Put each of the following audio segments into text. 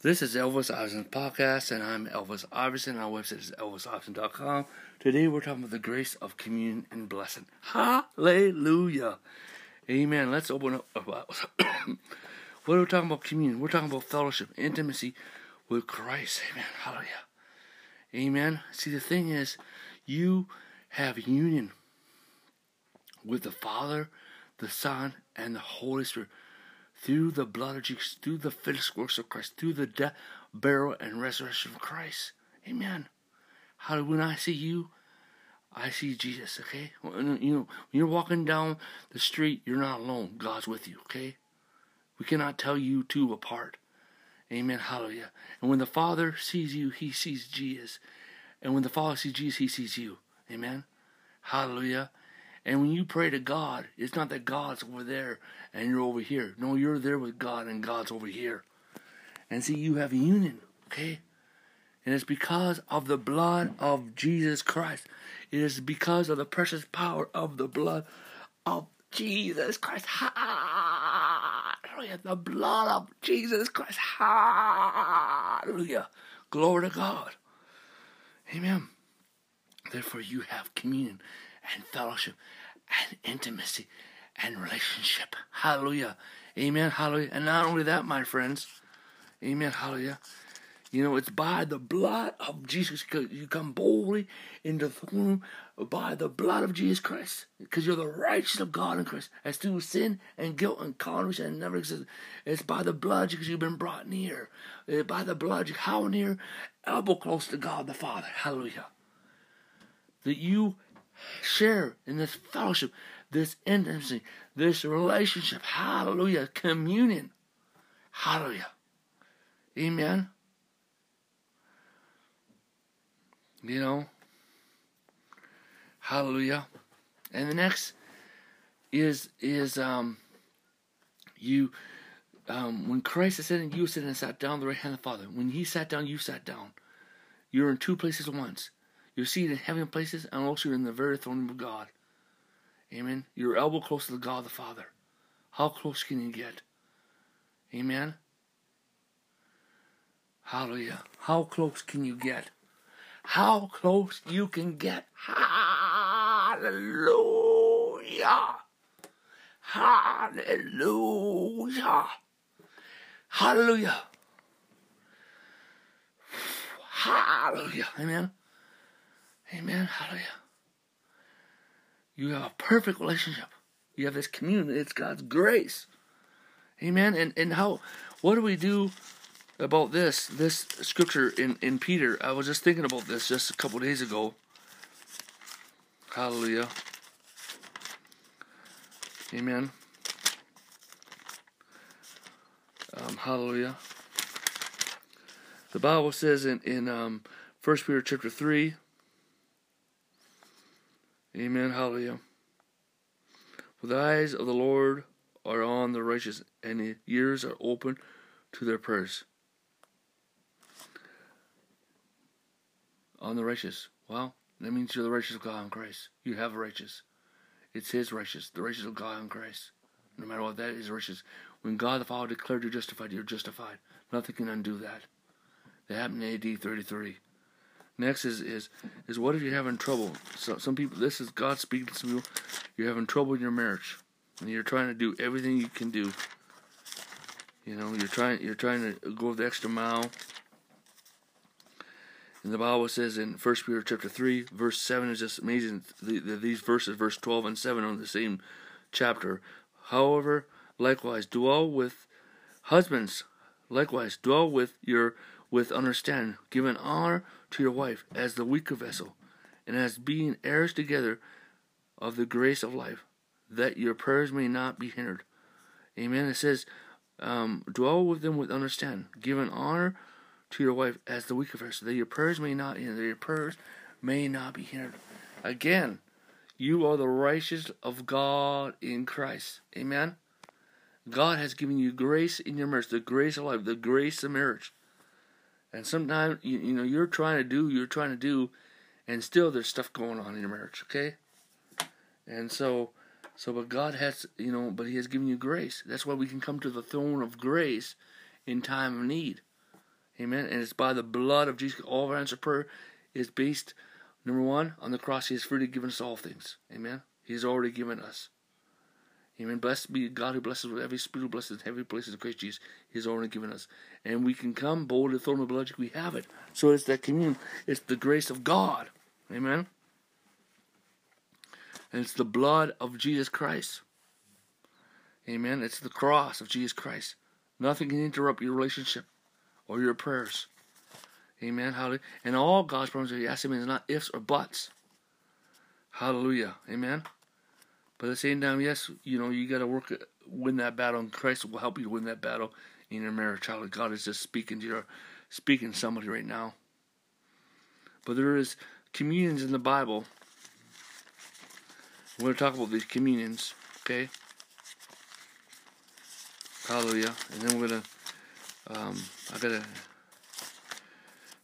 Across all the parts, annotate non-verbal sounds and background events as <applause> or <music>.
This is Elvis Iverson podcast, and I'm Elvis Iverson. Our website is elvisiverson.com. Today we're talking about the grace of communion and blessing. Hallelujah. Amen. Let's open up. Uh, <coughs> what are we talking about? Communion. We're talking about fellowship, intimacy with Christ. Amen. Hallelujah. Amen. See, the thing is, you have union with the Father, the Son, and the Holy Spirit through the blood of Jesus, through the finished works of Christ, through the death, burial, and resurrection of Christ. Amen. How when I see you, I see Jesus. Okay, you know when you're walking down the street, you're not alone. God's with you. Okay, we cannot tell you two apart. Amen. Hallelujah. And when the Father sees you, He sees Jesus. And when the Father sees Jesus, He sees you. Amen. Hallelujah. And when you pray to God, it's not that God's over there and you're over here. No, you're there with God and God's over here. And see, you have union, okay? And it's because of the blood of Jesus Christ. It is because of the precious power of the blood of Jesus Christ. Hallelujah. The blood of Jesus Christ. Hallelujah. Glory to God. Amen. Therefore, you have communion and fellowship and intimacy and relationship. Hallelujah. Amen. Hallelujah. And not only that, my friends. Amen. Hallelujah. You know, it's by the blood of Jesus. Because you come boldly into the throne by the blood of Jesus Christ. Because you're the righteousness of God in Christ. As through sin and guilt and condemnation and never existed. It's by the blood because you've been brought near. It's by the blood, how near? Elbow close to God the Father. Hallelujah. That you share in this fellowship, this intimacy, this relationship. Hallelujah. Communion. Hallelujah. Amen. You know, hallelujah. And the next is is um you um when Christ ascended, you ascended and sat down the right hand of the Father. When he sat down, you sat down. You're in two places at once. You're seated in heavenly places, and also in the very throne of God. Amen. Your elbow close to the God the Father. How close can you get? Amen. Hallelujah. How close can you get? How close you can get. Hallelujah. Hallelujah. Hallelujah. Hallelujah. Amen. Amen. Hallelujah. You have a perfect relationship. You have this community. It's God's grace. Amen. And and how what do we do about this this scripture in in Peter? I was just thinking about this just a couple days ago. Hallelujah. Amen. Um, hallelujah. The Bible says in in um, First Peter chapter three. Amen. Hallelujah. For the eyes of the Lord are on the righteous, and his ears are open to their prayers. On the righteous. Well, that means you're the righteous of God in Christ. You have a righteous. It's his righteous, the righteous of God in Christ. No matter what that is righteous. When God the Father declared you justified, you're justified. Nothing can undo that. That happened in AD 33. Next is is is what if you're having trouble? So some people, this is God speaking to some people. You're having trouble in your marriage, and you're trying to do everything you can do. You know, you're trying you're trying to go the extra mile. And the Bible says in First Peter chapter three, verse seven is just amazing. The, the, these verses, verse twelve and seven, on the same chapter. However, likewise dwell with husbands. Likewise dwell with your with understanding, giving honor to your wife as the weaker vessel, and as being heirs together of the grace of life, that your prayers may not be hindered. Amen. It says, um, dwell with them with understanding, giving honor to your wife as the weaker vessel, that your prayers may not that your prayers may not be hindered. Again, you are the righteous of God in Christ. Amen. God has given you grace in your marriage, the grace of life, the grace of marriage. And sometimes you, you know you're trying to do, you're trying to do, and still there's stuff going on in your marriage. Okay, and so, so but God has you know, but He has given you grace. That's why we can come to the throne of grace in time of need. Amen. And it's by the blood of Jesus. All of our answer prayer is based, number one, on the cross. He has freely given us all things. Amen. He's already given us. Amen. Blessed be God who blesses with every spiritual blessing in heavenly places in Christ Jesus. He's already given us. And we can come bold to the throne of blood. We have it. So it's that communion. It's the grace of God. Amen. And it's the blood of Jesus Christ. Amen. It's the cross of Jesus Christ. Nothing can interrupt your relationship or your prayers. Amen. Hallelujah. And all God's promises, yes, I mean, it's not ifs or buts. Hallelujah. Amen. But at the same time, yes, you know, you got to work, win that battle, and Christ will help you win that battle in your marriage. Hallelujah. God is just speaking to your, speaking to somebody right now. But there is communions in the Bible. We're going to talk about these communions, okay? Hallelujah. And then we're going to, um, I got to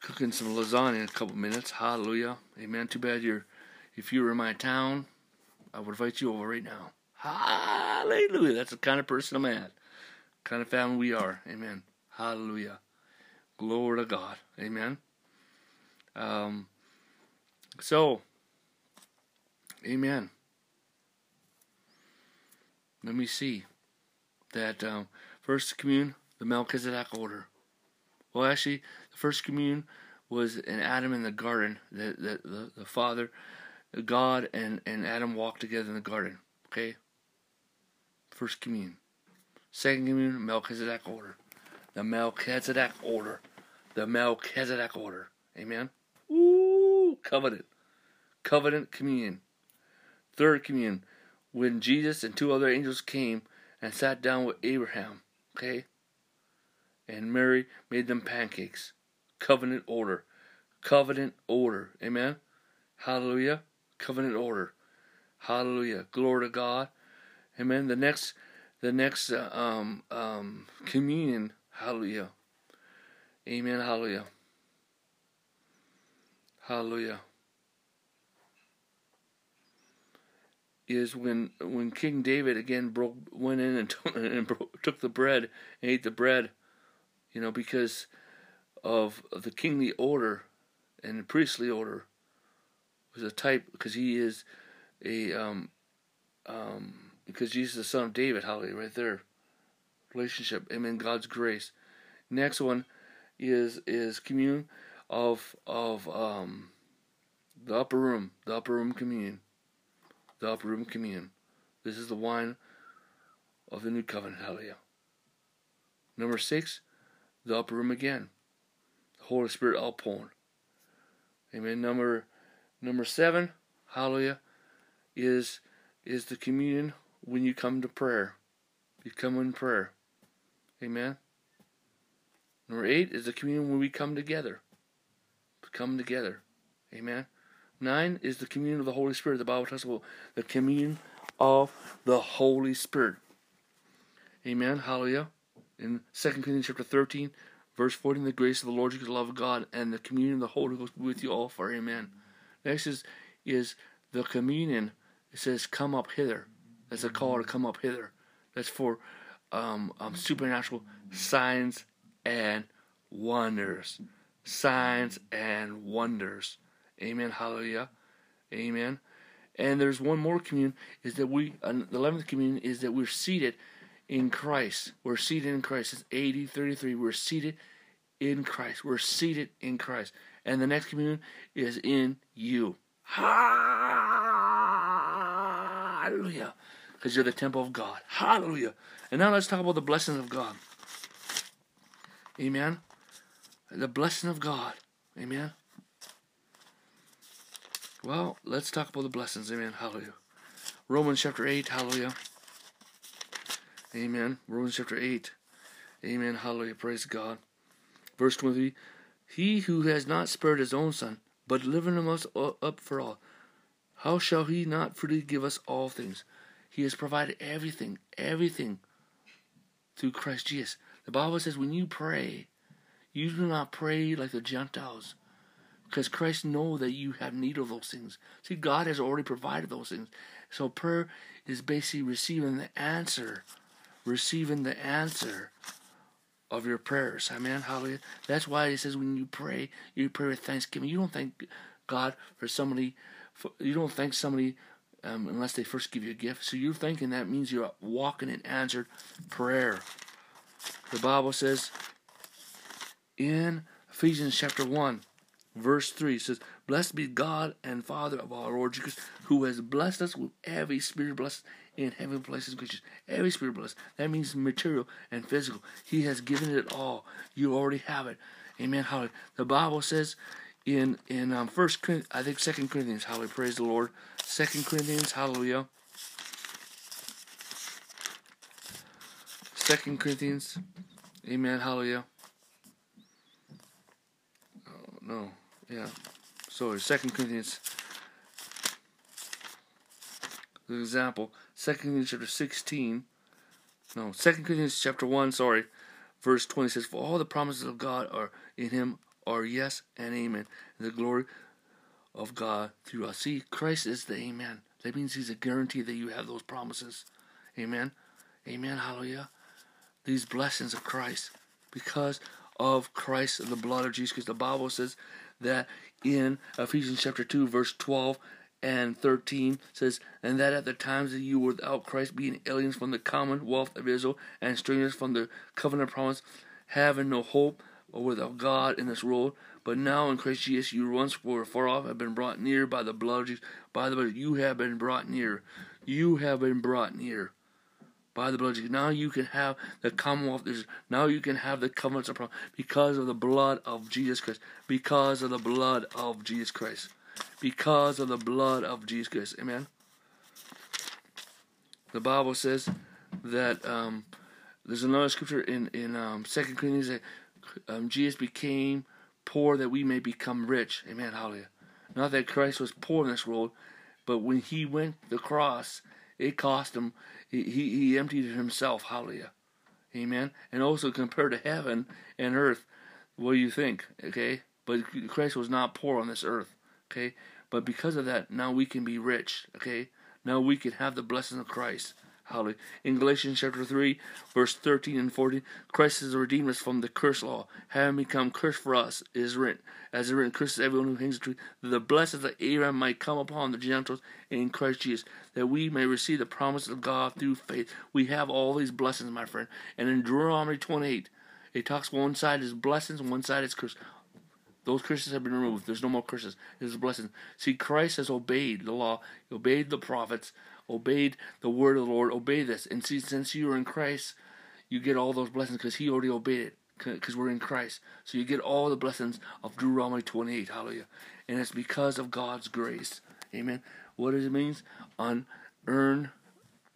cooking some lasagna in a couple minutes. Hallelujah. Amen. Too bad you're, if you were in my town, I would invite you over right now. Hallelujah. That's the kind of person I'm at. Kind of family we are. Amen. Hallelujah. Glory to God. Amen. Um, so, amen. Let me see that um, first commune, the Melchizedek order. Well, actually, the first commune was in Adam in the garden. The, the, the, the Father, God, and, and Adam walked together in the garden. Okay? First communion. Second communion, Melchizedek order. The Melchizedek order. The Melchizedek order. Amen? Ooh, covenant. Covenant communion. Third communion, when Jesus and two other angels came and sat down with Abraham. Okay? and Mary made them pancakes. Covenant order. Covenant order. Amen. Hallelujah. Covenant order. Hallelujah. Glory to God. Amen. The next, the next uh, um, um, communion. Hallelujah. Amen. Hallelujah. Hallelujah. Is when when King David again broke went in and, <laughs> took, and took the bread and ate the bread you know, because of the kingly order and the priestly order was a type because he is a um um because Jesus is the son of David, hallelujah, right there. Relationship, amen, God's grace. Next one is is commune of of um the upper room, the upper room communion. The upper room communion. This is the wine of the new covenant, hallelujah. Number six, the upper room again. The Holy Spirit outpouring. Amen. Number number seven, hallelujah, is is the communion when you come to prayer. You come in prayer. Amen. Number eight is the communion when we come together. Come together. Amen. Nine is the communion of the Holy Spirit. The Bible talks about the communion of the Holy Spirit. Amen. Hallelujah in 2 Corinthians chapter 13, verse 14, the grace of the Lord Jesus, the love of God, and the communion of the Holy Ghost be with you all for amen. Next is, is the communion. It says, come up hither. That's a call to come up hither. That's for um, um, supernatural signs and wonders. Signs and wonders. Amen. Hallelujah. Amen. And there's one more communion is that we, uh, the 11th communion is that we're seated in Christ. We're seated in Christ. It's 80 33. We're seated in Christ. We're seated in Christ. And the next communion is in you. Hallelujah. Because you're the temple of God. Hallelujah. And now let's talk about the blessings of God. Amen. The blessing of God. Amen. Well, let's talk about the blessings. Amen. Hallelujah. Romans chapter 8. Hallelujah. Amen. Romans chapter 8. Amen. Hallelujah. Praise God. Verse 23 He who has not spared his own son, but delivered us up for all, how shall he not freely give us all things? He has provided everything, everything through Christ Jesus. The Bible says when you pray, you do not pray like the Gentiles. Because Christ knows that you have need of those things. See, God has already provided those things. So prayer is basically receiving the answer receiving the answer of your prayers. Amen. Hallelujah. That's why it says when you pray, you pray with thanksgiving. You don't thank God for somebody. For, you don't thank somebody um, unless they first give you a gift. So you're thinking that means you're walking in answered prayer. The Bible says in Ephesians chapter 1, verse 3, it says, Blessed be God and Father of our Lord Jesus, who has blessed us with every spirit blessed in heaven places creatures. Every spirit blessed. That means material and physical. He has given it all. You already have it. Amen. Hallelujah. The Bible says in in um, First I think Second Corinthians. Hallelujah. Praise the Lord. Second Corinthians. Hallelujah. Second Corinthians. Amen. Hallelujah. Oh, no. Yeah. Sorry. Second Corinthians. The example. Second Corinthians chapter 16. No. Second Corinthians chapter 1. Sorry. Verse 20 says, For all the promises of God are in him are yes and amen. And the glory of God through us. See, Christ is the amen. That means he's a guarantee that you have those promises. Amen. Amen. Hallelujah. These blessings of Christ because of Christ and the blood of Jesus. Because the Bible says that in Ephesians chapter 2, verse 12 and 13 says, And that at the times that you were without Christ, being aliens from the commonwealth of Israel and strangers from the covenant promise, having no hope or without God in this world. But now in Christ Jesus, you once were far off, have been brought near by the blood of Jesus. By the blood, you have been brought near. You have been brought near by the blood of Jesus. Now you can have the commonwealth. Now you can have the covenants of promise because of the blood of Jesus Christ. Because of the blood of Jesus Christ. Because of the blood of Jesus Christ. Amen. The Bible says that um, there's another scripture in in um, Second Corinthians that um, Jesus became poor that we may become rich. Amen. Hallelujah. Not that Christ was poor in this world, but when he went the cross, it cost him. He, he, he emptied himself. Hallelujah. Amen. And also compared to heaven and earth, what do you think? Okay. But Christ was not poor on this earth. Okay. But because of that, now we can be rich. Okay. Now we can have the blessings of Christ. Hallelujah. In Galatians chapter 3, verse 13 and 14, Christ has redeemed us from the curse law, having become cursed for us, is written, as it written, curses everyone who hangs a tree, that the blessings of Abraham might come upon the Gentiles in Christ Jesus, that we may receive the promise of God through faith. We have all these blessings, my friend. And in Deuteronomy 28, it talks one side is blessings, one side is curse. Those curses have been removed. There's no more curses. There's blessings. See, Christ has obeyed the law, obeyed the prophets, obeyed the word of the Lord, obey this. And see, since you are in Christ, you get all those blessings because He already obeyed it because we're in Christ. So you get all the blessings of Deuteronomy 28. Hallelujah. And it's because of God's grace. Amen. What does it mean? Unearned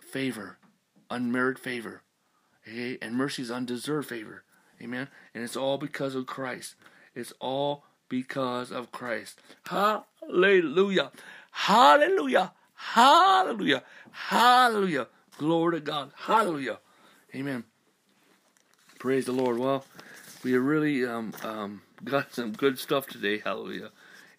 favor, unmerited favor. Okay? And mercy is undeserved favor. Amen. And it's all because of Christ. It's all because of Christ. Hallelujah. Hallelujah. Hallelujah. Hallelujah. Glory to God. Hallelujah. Amen. Praise the Lord. Well, we really um, um, got some good stuff today. Hallelujah.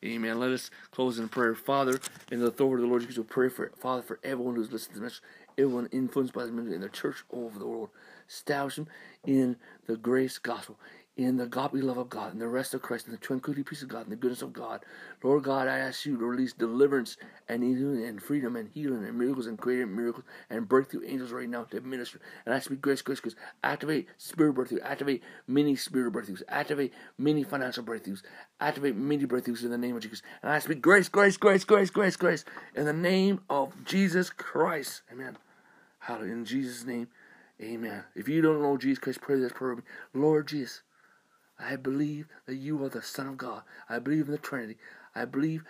Amen. Let us close in prayer. Father, in the authority of the Lord Jesus, we pray for Father for everyone who's listening to this, message, everyone influenced by this ministry in the church all over the world. Establish them in the grace gospel in the godly love of God, and the rest of Christ, and the tranquility, peace of God, and the goodness of God. Lord God, I ask you to release deliverance and healing and freedom and healing and miracles and creative miracles and breakthrough angels right now to minister. And I speak grace, grace, grace. Activate spirit breakthrough. Activate many spirit breakthroughs. Activate many financial breakthroughs. Activate many breakthroughs in the name of Jesus. And I speak grace, grace, grace, grace, grace, grace in the name of Jesus Christ. Amen. Hallelujah. In Jesus' name, amen. If you don't know Jesus Christ, pray this prayer. Lord Jesus. I believe that you are the Son of God. I believe in the Trinity. I believe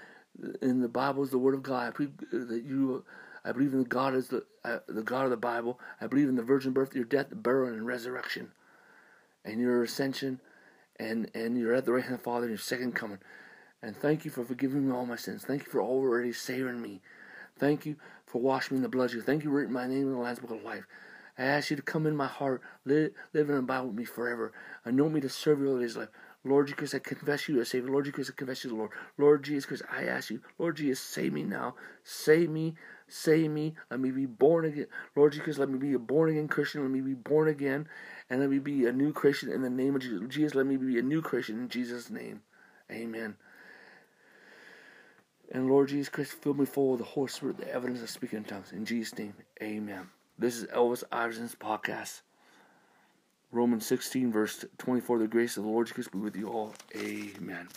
in the Bible is the Word of God. I believe that you. I believe in God as the uh, the God of the Bible. I believe in the virgin birth, your death, burial, and resurrection, and your ascension, and and you're at the right hand of the Father in your second coming. And thank you for forgiving me all my sins. Thank you for already saving me. Thank you for washing me in the blood of you. Thank you for writing my name in the Lamb's Book of Life. I ask you to come in my heart, live, live and abide with me forever. Anoint me to serve you all days life. Lord Jesus I confess you as Savior. Lord Jesus I confess you, Lord. Lord Jesus Christ, I ask you, Lord Jesus, save me now. Save me. Save me. Let me be born again. Lord Jesus let me be a born again Christian. Let me be born again. And let me be a new creation in the name of Jesus. Jesus, let me be a new creation in Jesus' name. Amen. And Lord Jesus Christ, fill me full of the Holy Spirit, the evidence of speaking in tongues. In Jesus' name, amen. This is Elvis Iverson's podcast. Romans 16, verse 24, the grace of the Lord Jesus be with you all. Amen.